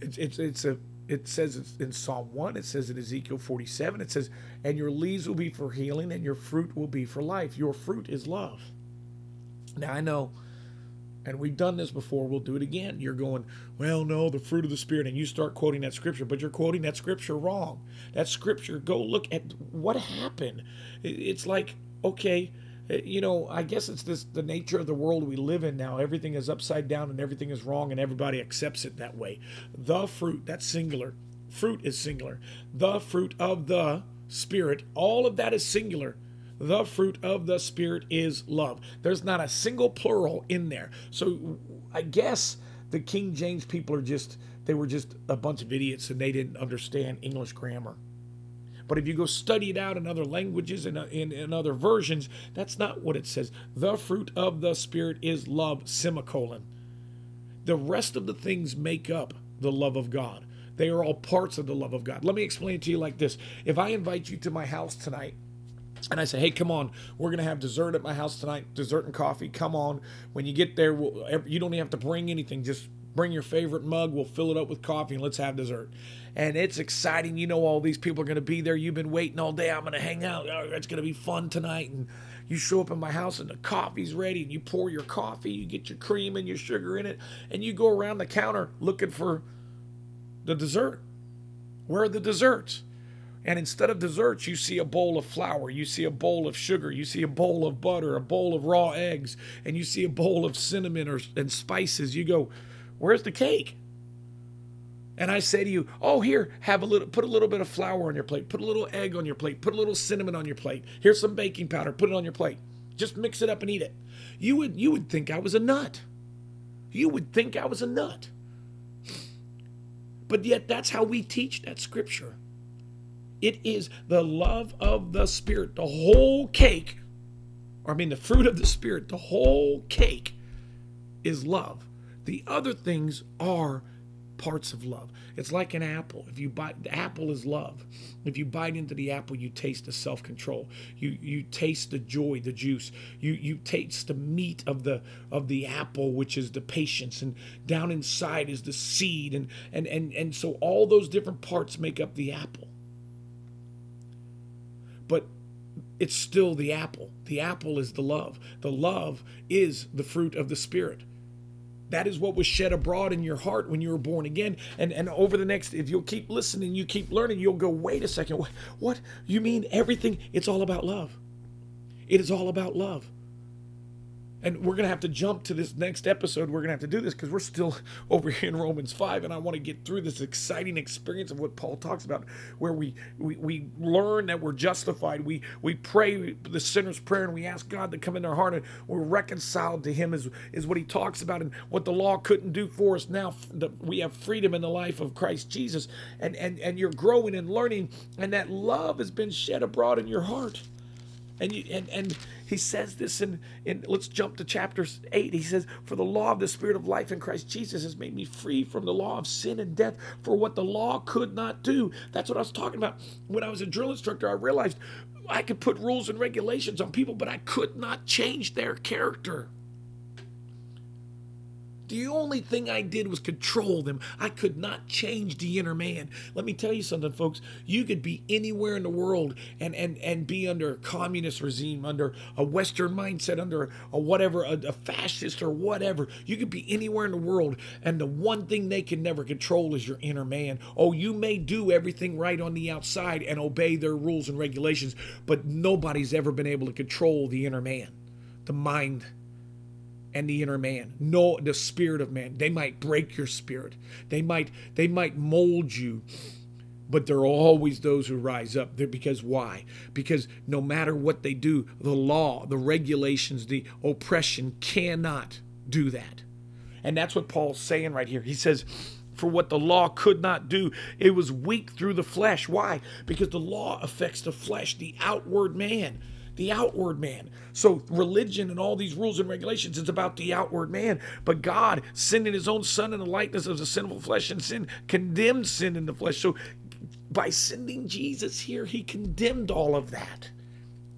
It's, it's, it's a it says it's in Psalm 1, it says in Ezekiel 47, it says, and your leaves will be for healing and your fruit will be for life. Your fruit is love. Now I know, and we've done this before, we'll do it again. You're going, well, no, the fruit of the Spirit, and you start quoting that scripture, but you're quoting that scripture wrong. That scripture, go look at what happened. It's like, okay, eh, you know, I guess it's this the nature of the world we live in now. Everything is upside down and everything is wrong, and everybody accepts it that way. The fruit, that's singular. Fruit is singular. The fruit of the Spirit, all of that is singular the fruit of the Spirit is love. There's not a single plural in there. So I guess the King James people are just, they were just a bunch of idiots and they didn't understand English grammar. But if you go study it out in other languages and in, in, in, other versions, that's not what it says. The fruit of the Spirit is love, semicolon. The rest of the things make up the love of God. They are all parts of the love of God. Let me explain it to you like this. If I invite you to my house tonight and I say, hey, come on, we're to have dessert at my house tonight, dessert and coffee. Come on. When you get there, we'll, you don't even have to bring anything. Just bring your favorite mug. We'll fill it up with coffee and let's have dessert. And it's exciting. You know, all these people are to be there. You've been waiting all day. I'm to hang out. Oh, it's to be fun tonight. And you show up in my house and the coffee's ready and you pour your coffee, you get your cream and your sugar in it, and you go around the counter looking for the dessert. Where are the desserts? And instead of desserts, you see a bowl of flour, you see a bowl of sugar, you see a bowl of butter, a bowl of raw eggs, and you see a bowl of cinnamon or, and spices. You go, Where's the cake? And I say to you, Oh, here, have a little, put a little bit of flour on your plate, put a little egg on your plate, put a little cinnamon on your plate. Here's some baking powder, put it on your plate. Just mix it up and eat it. You would, you would think I was a nut. You would think I was a nut. But yet, that's how we teach that scripture. It is the love of the Spirit. The whole cake, or I mean, the fruit of the Spirit, the whole cake is love. The other things are parts of love. It's like an apple. If you bite the apple is love. If you bite into the apple, you taste the self-control. You you taste the joy, the juice. You you taste the meat of the of the apple, which is the patience, and down inside is the seed, and and and and so all those different parts make up the apple but it's still the apple. The apple is the love. The love is the fruit of the Spirit. That is what was shed abroad in your heart when you were born again. And and over the next, if you'll keep listening, you keep learning, you'll go, wait a second, what, what? You mean everything? It's all about love. It is all about love and we're going to have to jump to this next episode. We're going to have to do this because we're still over here in Romans 5, and I want to get through this exciting experience of what Paul talks about, where we, we, we learn that we're justified. We, we pray the sinner's prayer, and we ask God to come in our heart, and we're reconciled to Him, is, is what He talks about, and what the law couldn't do for us. Now that we have freedom in the life of Christ Jesus, and, and, and you're growing and learning, and that love has been shed abroad in your heart. And, you, and, and he says this in, in, let's jump to chapter 8. He says, For the law of the Spirit of life in Christ Jesus has made me free from the law of sin and death for what the law could not do. That's what I was talking about. When I was a drill instructor, I realized I could put rules and regulations on people, but I could not change their character. The only thing I did was control them. I could not change the inner man. Let me tell you something, folks. You could be anywhere in the world and and and be under a communist regime, under a Western mindset, under a whatever, a, a fascist or whatever. You could be anywhere in the world, and the one thing they can never control is your inner man. Oh, you may do everything right on the outside and obey their rules and regulations, but nobody's ever been able to control the inner man, the mind and the inner man no the spirit of man they might break your spirit they might they might mold you but there are always those who rise up there because why because no matter what they do the law the regulations the oppression cannot do that and that's what paul's saying right here he says for what the law could not do. It was weak through the flesh. Why? Because the law affects the flesh, the outward man the outward man. So religion and all these rules and regulations is about the outward man. But God, sending his own son in the likeness of the sinful flesh and sin, condemned sin in the flesh. So by sending Jesus here, he condemned all of that.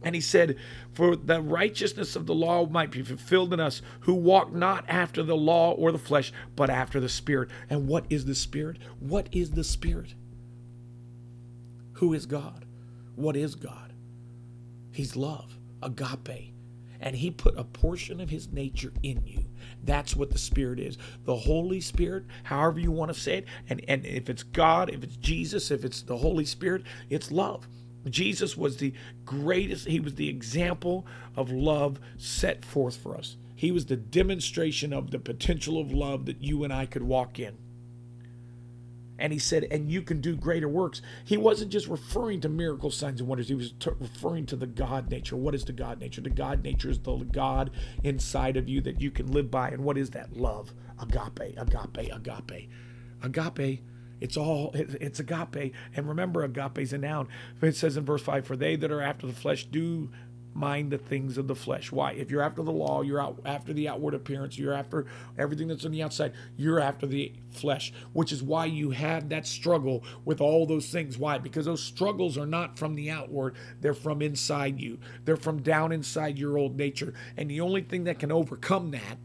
And he said, For the righteousness of the law might be fulfilled in us who walk not after the law or the flesh, but after the Spirit. And what is the Spirit? What is the Spirit? Who is God? What is God? He's love, agape. And he put a portion of his nature in you. That's what the Spirit is. The Holy Spirit, however you want to say it, and, and if it's God, if it's Jesus, if it's the Holy Spirit, it's love. Jesus was the greatest, he was the example of love set forth for us. He was the demonstration of the potential of love that you and I could walk in. And he said, and you can do greater works. He wasn't just referring to miracle signs and wonders. He was t- referring to the God nature. What is the God nature? The God nature is the God inside of you that you can live by. And what is that? Love. Agape, agape, agape. Agape it's all it's agape. And remember, agape is a noun. It says in verse five, "For they that are after the flesh do mind the things of the flesh." Why? If you're after the law, you're out after the outward appearance. You're after everything that's on the outside. You're after the flesh, which is why you have that struggle with all those things. Why? Because those struggles are not from the outward; they're from inside you. They're from down inside your old nature. And the only thing that can overcome that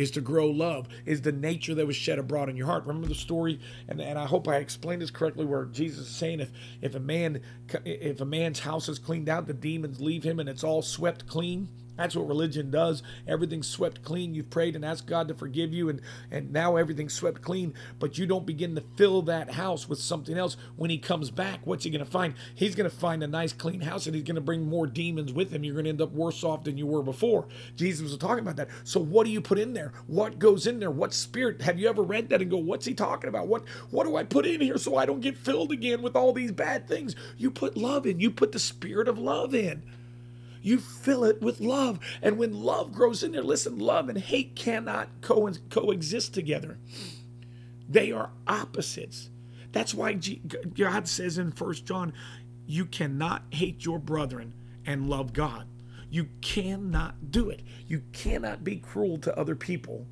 is to grow love, is the nature that was shed abroad in your heart. Remember the story, and, and I hope I explained this correctly, where Jesus is saying if if a man if a man's house is cleaned out, the demons leave him and it's all swept clean. That's what religion does. Everything's swept clean. You've prayed and asked God to forgive you, and, and now everything's swept clean, but you don't begin to fill that house with something else. When he comes back, what's he going to find? He's going to find a nice, clean house, and he's going to bring more demons with him. You're going to end up worse off than you were before. Jesus was talking about that. So, what do you put in there? What goes in there? What spirit? Have you ever read that and go, what's he talking about? What, what do I put in here so I don't get filled again with all these bad things? You put love in, you put the spirit of love in. You fill it with love. And when love grows in there, listen, love and hate cannot co- coexist together. They are opposites. That's why God says in First John, you cannot hate your brethren and love God. You cannot do it. You cannot be cruel to other people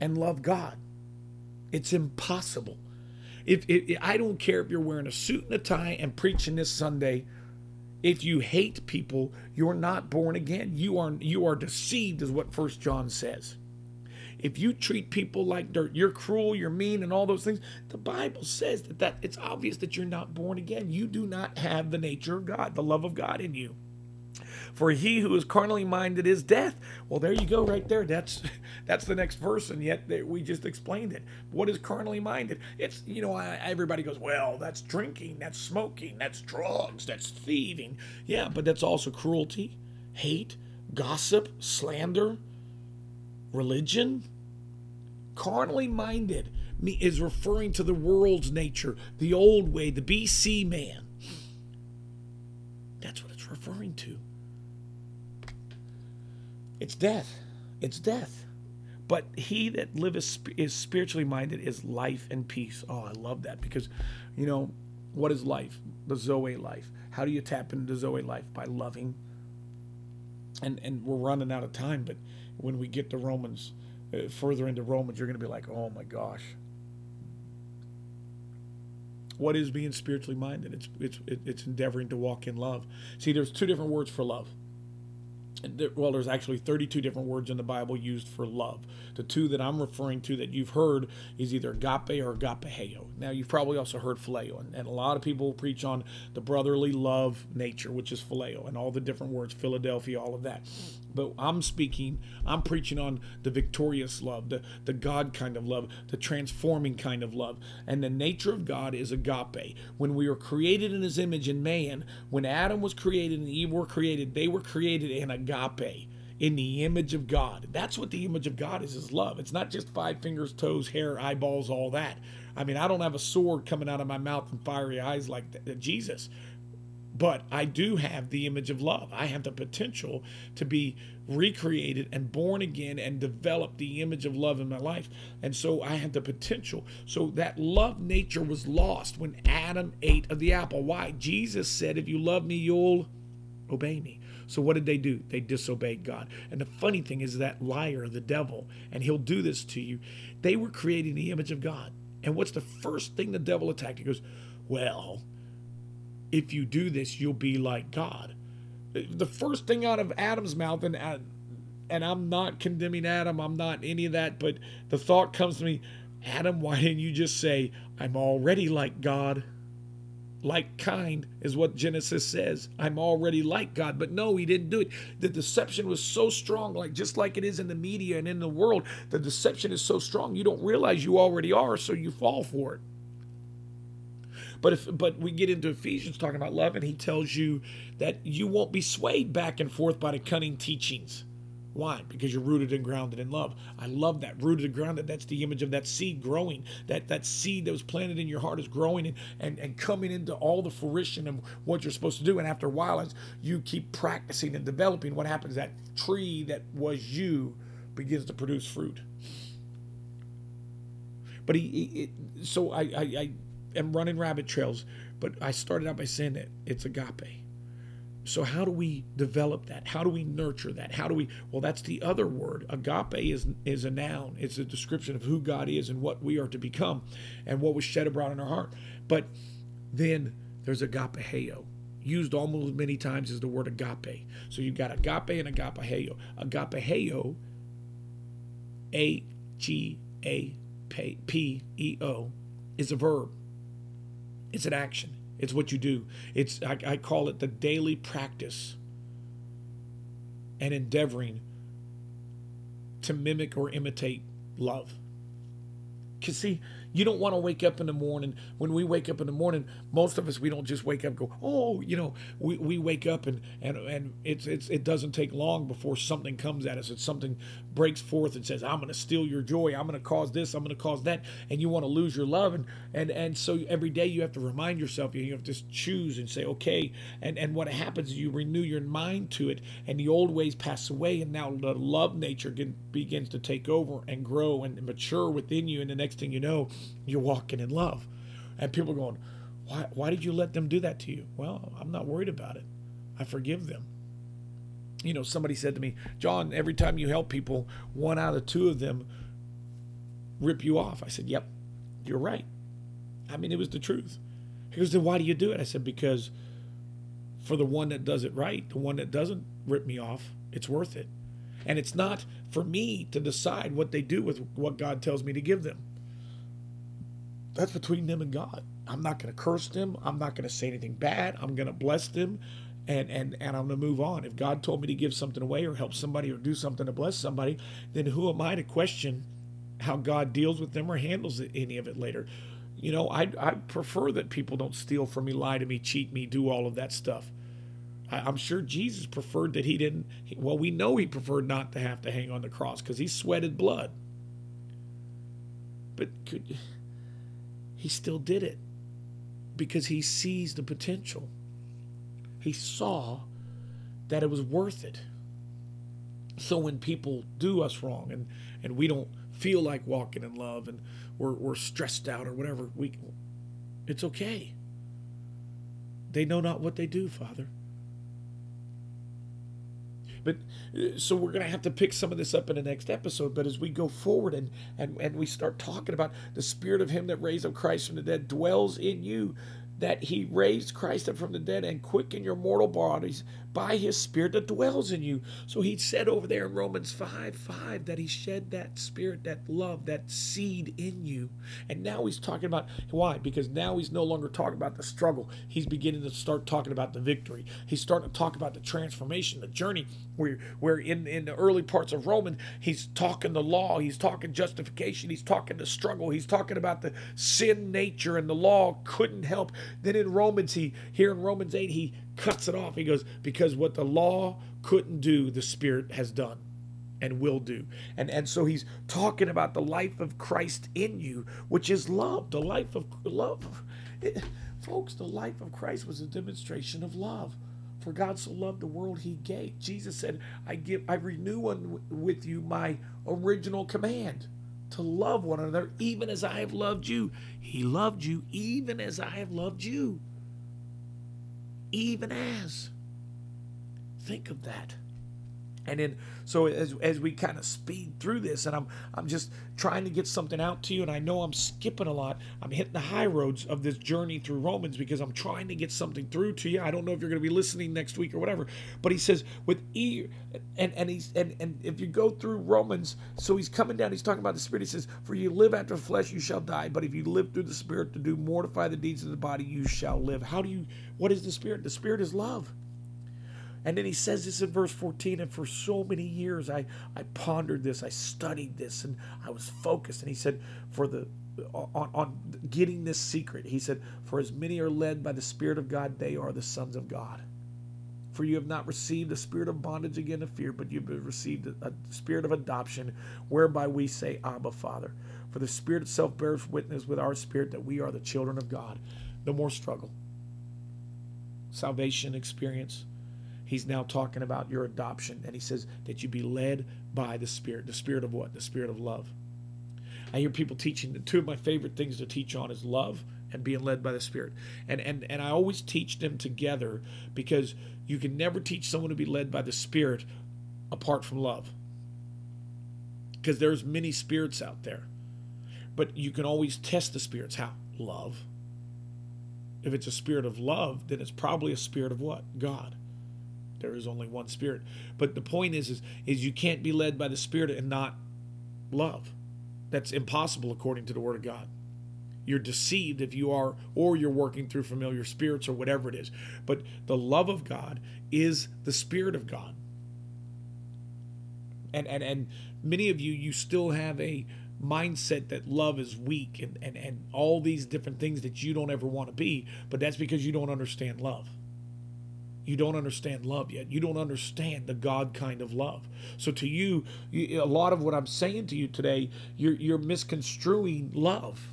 and love God. It's impossible. If, if, I don't care if you're wearing a suit and a tie and preaching this Sunday if you hate people, you're not born again. You are you are deceived, is what First John says. If you treat people like dirt, you're cruel, you're mean, and all those things. The Bible says that, that it's obvious that you're not born again. You do not have the nature of God, the love of God in you. For he who is carnally minded is death. Well, there you go, right there. That's that's the next verse, and yet we just explained it. What is carnally minded? It's you know everybody goes, well, that's drinking, that's smoking, that's drugs, that's thieving. Yeah, but that's also cruelty, hate, gossip, slander, religion. Carnally minded is referring to the world's nature, the old way, the BC man. That's what it's referring to. It's death. It's death. But he that liveth is spiritually minded is life and peace. Oh, I love that because, you know, what is life? The Zoe life. How do you tap into the Zoe life? By loving. And and we're running out of time, but when we get to Romans, uh, further into Romans, you're going to be like, oh my gosh. What is being spiritually minded? It's it's it's endeavoring to walk in love. See, there's two different words for love well, there's actually 32 different words in the Bible used for love. The two that I'm referring to that you've heard is either agape or agapeo. Now, you've probably also heard phileo, and, and a lot of people preach on the brotherly love nature, which is phileo, and all the different words, Philadelphia, all of that. But I'm speaking, I'm preaching on the victorious love, the, the God kind of love, the transforming kind of love. And the nature of God is agape. When we were created in his image in man, when Adam was created and Eve were created, they were created in agape in the image of God. That's what the image of God is, is love. It's not just five fingers, toes, hair, eyeballs, all that. I mean, I don't have a sword coming out of my mouth and fiery eyes like Jesus. But I do have the image of love. I have the potential to be recreated and born again and develop the image of love in my life. And so I have the potential. So that love nature was lost when Adam ate of the apple. Why? Jesus said, If you love me, you'll obey me. So what did they do? They disobeyed God. And the funny thing is that liar, the devil, and he'll do this to you, they were creating the image of God. And what's the first thing the devil attacked? He goes, Well, if you do this, you'll be like God. The first thing out of Adam's mouth, and and I'm not condemning Adam, I'm not any of that, but the thought comes to me, Adam, why didn't you just say, I'm already like God? Like kind is what Genesis says. I'm already like God. But no, he didn't do it. The deception was so strong, like just like it is in the media and in the world, the deception is so strong you don't realize you already are, so you fall for it. But if but we get into Ephesians talking about love, and he tells you that you won't be swayed back and forth by the cunning teachings. Why? Because you're rooted and grounded in love. I love that. Rooted and grounded, that's the image of that seed growing. That that seed that was planted in your heart is growing and, and, and coming into all the fruition of what you're supposed to do. And after a while, as you keep practicing and developing, what happens? That tree that was you begins to produce fruit. But he, he it, so I, I, I am running rabbit trails, but I started out by saying that it's agape. So how do we develop that? How do we nurture that? How do we well that's the other word. Agape is is a noun. It's a description of who God is and what we are to become and what was shed abroad in our heart. But then there's agapeo used almost many times as the word agape. So you've got agape and agapeo. Agapeo, A G A P E O, is a verb. It's an action. It's what you do. It's I, I call it the daily practice and endeavoring to mimic or imitate love. Because see, you don't want to wake up in the morning. When we wake up in the morning, most of us we don't just wake up go, oh, you know, we, we wake up and and and it's it's it doesn't take long before something comes at us. It's something breaks forth and says, I'm going to steal your joy. I'm going to cause this. I'm going to cause that, and you want to lose your love. And and and so every day you have to remind yourself. You have to choose and say, okay. And and what happens is you renew your mind to it, and the old ways pass away, and now the love nature begins to take over and grow and mature within you. And the next thing you know, you're walking in love. And people are going, why, why did you let them do that to you? Well, I'm not worried about it. I forgive them. You know, somebody said to me, John, every time you help people, one out of two of them rip you off. I said, Yep, you're right. I mean, it was the truth. He goes, Then why do you do it? I said, Because for the one that does it right, the one that doesn't rip me off, it's worth it. And it's not for me to decide what they do with what God tells me to give them that's between them and God. I'm not going to curse them. I'm not going to say anything bad. I'm going to bless them and and and I'm going to move on. If God told me to give something away or help somebody or do something to bless somebody, then who am I to question how God deals with them or handles any of it later? You know, I I prefer that people don't steal from me, lie to me, cheat me, do all of that stuff. I, I'm sure Jesus preferred that he didn't. Well, we know he preferred not to have to hang on the cross because he sweated blood. But could he still did it because he sees the potential. He saw that it was worth it. So when people do us wrong and, and we don't feel like walking in love and we're, we're stressed out or whatever, we it's okay. They know not what they do, Father. But uh, so we're going to have to pick some of this up in the next episode. But as we go forward and, and, and we start talking about the spirit of him that raised up Christ from the dead dwells in you, that he raised Christ up from the dead and quickened your mortal bodies by his spirit that dwells in you. So he said over there in Romans 5 5 that he shed that spirit, that love, that seed in you. And now he's talking about why? Because now he's no longer talking about the struggle. He's beginning to start talking about the victory. He's starting to talk about the transformation, the journey where where in, in the early parts of Romans, he's talking the law, he's talking justification, he's talking the struggle, he's talking about the sin nature and the law couldn't help. Then in Romans, he here in Romans 8, he cuts it off. He goes, Because what the law couldn't do, the Spirit has done and will do. And and so he's talking about the life of Christ in you, which is love, the life of love. It, folks, the life of Christ was a demonstration of love. For God so loved the world he gave. Jesus said, I give I renew one with you my original command to love one another even as I have loved you. He loved you even as I have loved you even as. Think of that. And then so as, as we kind of speed through this and I'm I'm just trying to get something out to you and I know I'm skipping a lot. I'm hitting the high roads of this journey through Romans because I'm trying to get something through to you. I don't know if you're going to be listening next week or whatever. But he says with e and and he's and and if you go through Romans, so he's coming down, he's talking about the spirit. He says, "For you live after the flesh, you shall die, but if you live through the spirit to do mortify the deeds of the body, you shall live." How do you what is the spirit? The spirit is love. And then he says this in verse 14, and for so many years I, I pondered this, I studied this, and I was focused. And he said, for the on, on getting this secret, he said, For as many are led by the Spirit of God, they are the sons of God. For you have not received a spirit of bondage again of fear, but you've received a spirit of adoption, whereby we say, Abba, Father. For the Spirit itself bears witness with our spirit that we are the children of God. No more struggle. Salvation experience he's now talking about your adoption and he says that you be led by the spirit. The spirit of what? The spirit of love. I hear people teaching the two of my favorite things to teach on is love and being led by the spirit. And and and i always teach them together because you can never teach someone to be led by the spirit apart from love. Because there's many spirits out there. But you can always test the spirits. How? Love. If it's a spirit of love then it's probably a spirit of what? God there is only one spirit. But the point is, is, is you can't be led by the spirit and not love. That's impossible according to the word of God. You're deceived if you are, or you're working through familiar spirits or whatever it is. But the love of God is the spirit of God. And and and many of you, you still have a mindset that love is weak and, and, and all these different things that you don't ever want to be, but that's because you don't understand love you don't understand love yet. You don't understand the God kind of love. So to you, a lot of what I'm saying to you today, you're, you're misconstruing love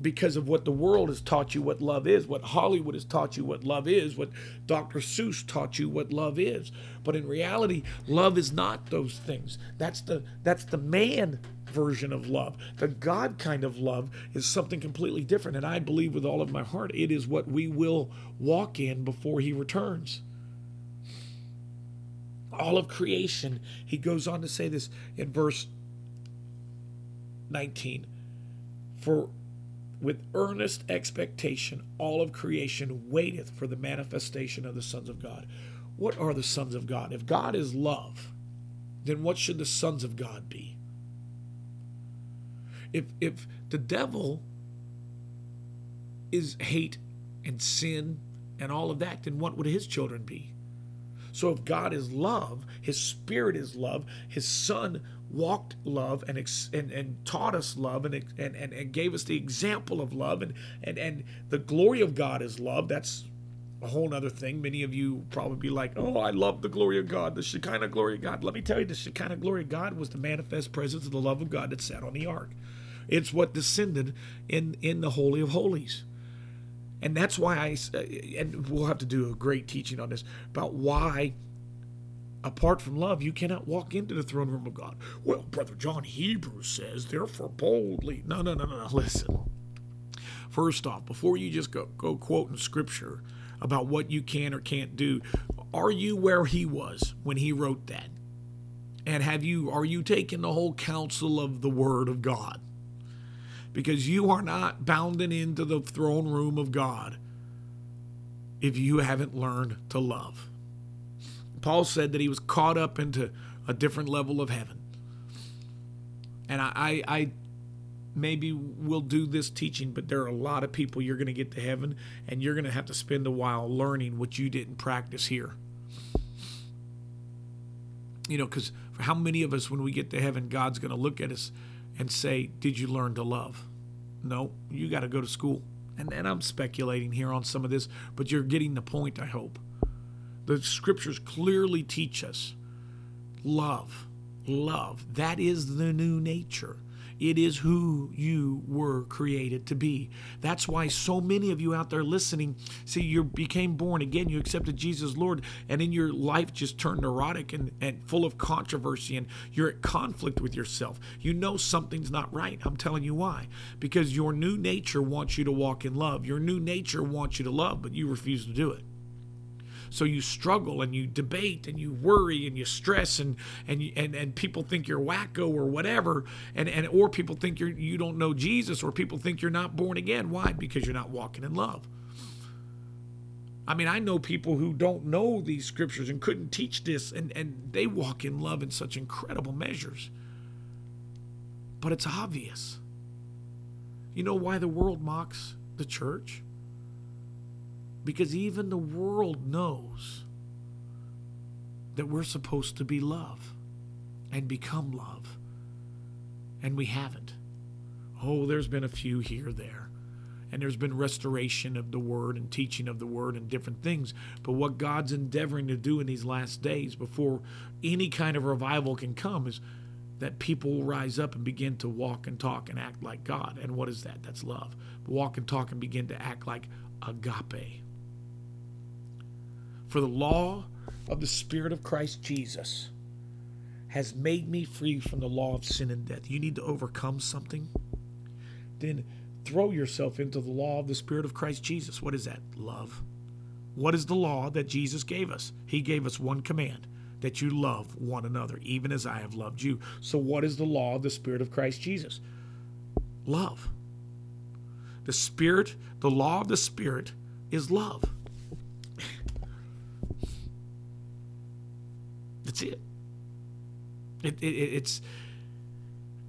because of what the world has taught you what love is, what Hollywood has taught you what love is, what Dr. Seuss taught you what love is. But in reality, love is not those things. That's the that's the man version of love. The God kind of love is something completely different. And I believe with all of my heart it is what we will walk in before He returns. All of creation, he goes on to say this in verse 19. For with earnest expectation, all of creation waiteth for the manifestation of the sons of God. What are the sons of God? If God is love, then what should the sons of God be? If if the devil is hate and sin and all of that, then what would his children be? So if God is love, his spirit is love, his son walked love and and, and taught us love and, and, and, and gave us the example of love and, and, and the glory of God is love. That's a whole other thing. Many of you probably be like, oh, I love the glory of God, the Shekinah glory of God. Let me tell you, the Shekinah glory of God was the manifest presence of the love of God that sat on the ark. It's what descended in in the holy of holies. And that's why I uh, and we'll have to do a great teaching on this about why apart from love you cannot walk into the throne room of God. Well, brother John Hebrews says, therefore boldly. No, no, no, no, listen. First off, before you just go go quoting scripture about what you can or can't do, are you where he was when he wrote that? And have you are you taking the whole counsel of the word of God? Because you are not bounding into the throne room of God if you haven't learned to love. Paul said that he was caught up into a different level of heaven. And I, I, I maybe will do this teaching, but there are a lot of people you're going to get to heaven and you're going to have to spend a while learning what you didn't practice here. You know, because for how many of us, when we get to heaven, God's going to look at us and say, Did you learn to love? No, you got to go to school. And, and I'm speculating here on some of this, but you're getting the point, I hope. The scriptures clearly teach us love. Love. That is the new nature. It is who you were created to be. That's why so many of you out there listening, see, you became born again, you accepted Jesus Lord, and in your life just turned neurotic and, and full of controversy, and you're at conflict with yourself. You know something's not right. I'm telling you why. Because your new nature wants you to walk in love. Your new nature wants you to love, but you refuse to do it. So you struggle and you debate and you worry and you stress and and and and people think you're wacko or whatever, and and or people think you're you don't know Jesus or people think you're not born again. Why? Because you're not walking in love. I mean, I know people who don't know these scriptures and couldn't teach this, and, and they walk in love in such incredible measures. But it's obvious. You know why the world mocks the church? Because even the world knows that we're supposed to be love and become love. And we haven't. Oh, there's been a few here, there and there's been restoration of the word and teaching of the word and different things. But what God's endeavoring to do in these last days before any kind of revival can come is that people will rise up and begin to walk and talk and act like God. And what is that? That's love. Walk and talk and begin to act like agape. For the law of the Spirit of Christ Jesus has made me free from the law of sin and death. You need to overcome something? Then throw yourself into the law of the Spirit of Christ Jesus. What is that? Love. What is the law that Jesus gave us? He gave us one command that you love one another, even as I have loved you. So, what is the law of the Spirit of Christ Jesus? Love. The Spirit, the law of the Spirit is love. It. It, it. It's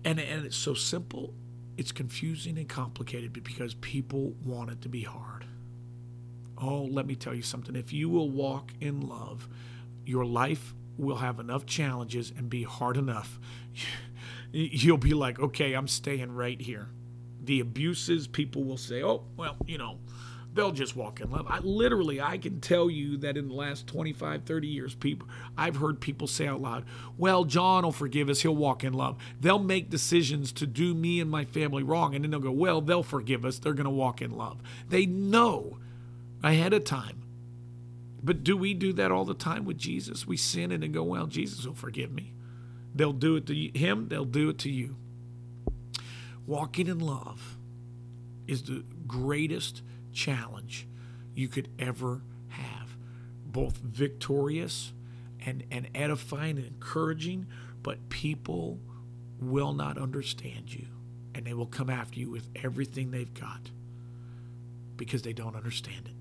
and and it's so simple it's confusing and complicated because people want it to be hard. Oh, let me tell you something. If you will walk in love, your life will have enough challenges and be hard enough. You'll be like, okay, I'm staying right here. The abuses, people will say, oh, well, you know, they'll just walk in love. I literally I can tell you that in the last 25, 30 years, people I've heard people say out loud, "Well, John will forgive us. He'll walk in love." They'll make decisions to do me and my family wrong and then they'll go, "Well, they'll forgive us. They're going to walk in love." They know ahead of time. But do we do that all the time with Jesus? We sin and then go, "Well, Jesus will forgive me." They'll do it to him, they'll do it to you. Walking in love is the greatest challenge you could ever have. Both victorious and, and edifying and encouraging, but people will not understand you and they will come after you with everything they've got because they don't understand it.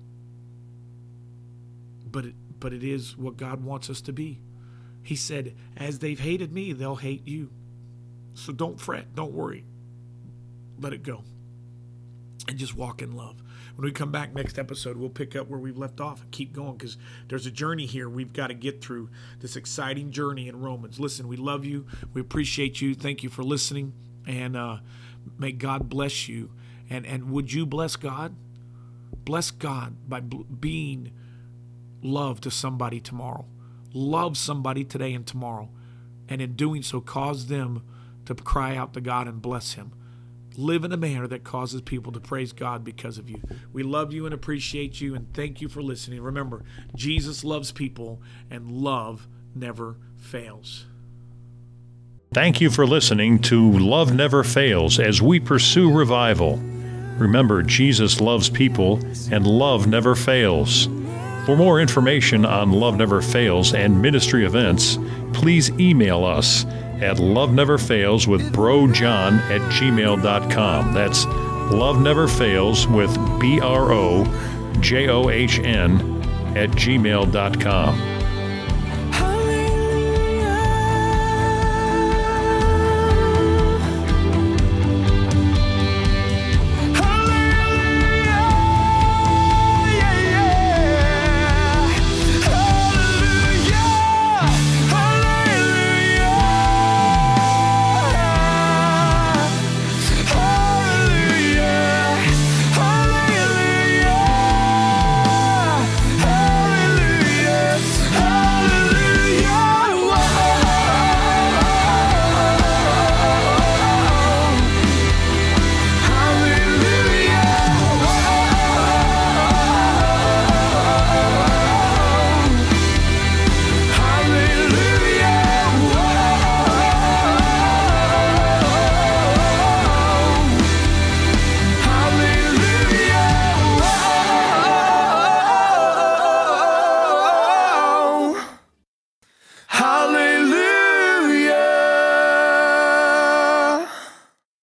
But it, but it is what God wants us to be. He said, As they've hated me, they'll hate you. So don't fret, don't worry. Let it go. And just walk in love. When we come back next episode, we'll pick up where we've left off and keep going because there's a journey here we've got to get through this exciting journey in Romans. Listen, we love you. We appreciate you. Thank you for listening. And uh, may God bless you. And, and would you bless God? Bless God by being love to somebody tomorrow. Love somebody today and tomorrow. And in doing so, cause them to cry out to God and bless Him live in a manner that causes people to praise God because of you. We love you and appreciate you and thank you for listening. Remember, Jesus loves people and love never fails. Thank you for listening to Love Never Fails as we pursue revival. Remember, Jesus loves people and love never fails. For more information on Love Never Fails and ministry events, please email us at Love Never Fails with brojohn at gmail.com. That's Love Never Fails with B R O J O H N at gmail.com.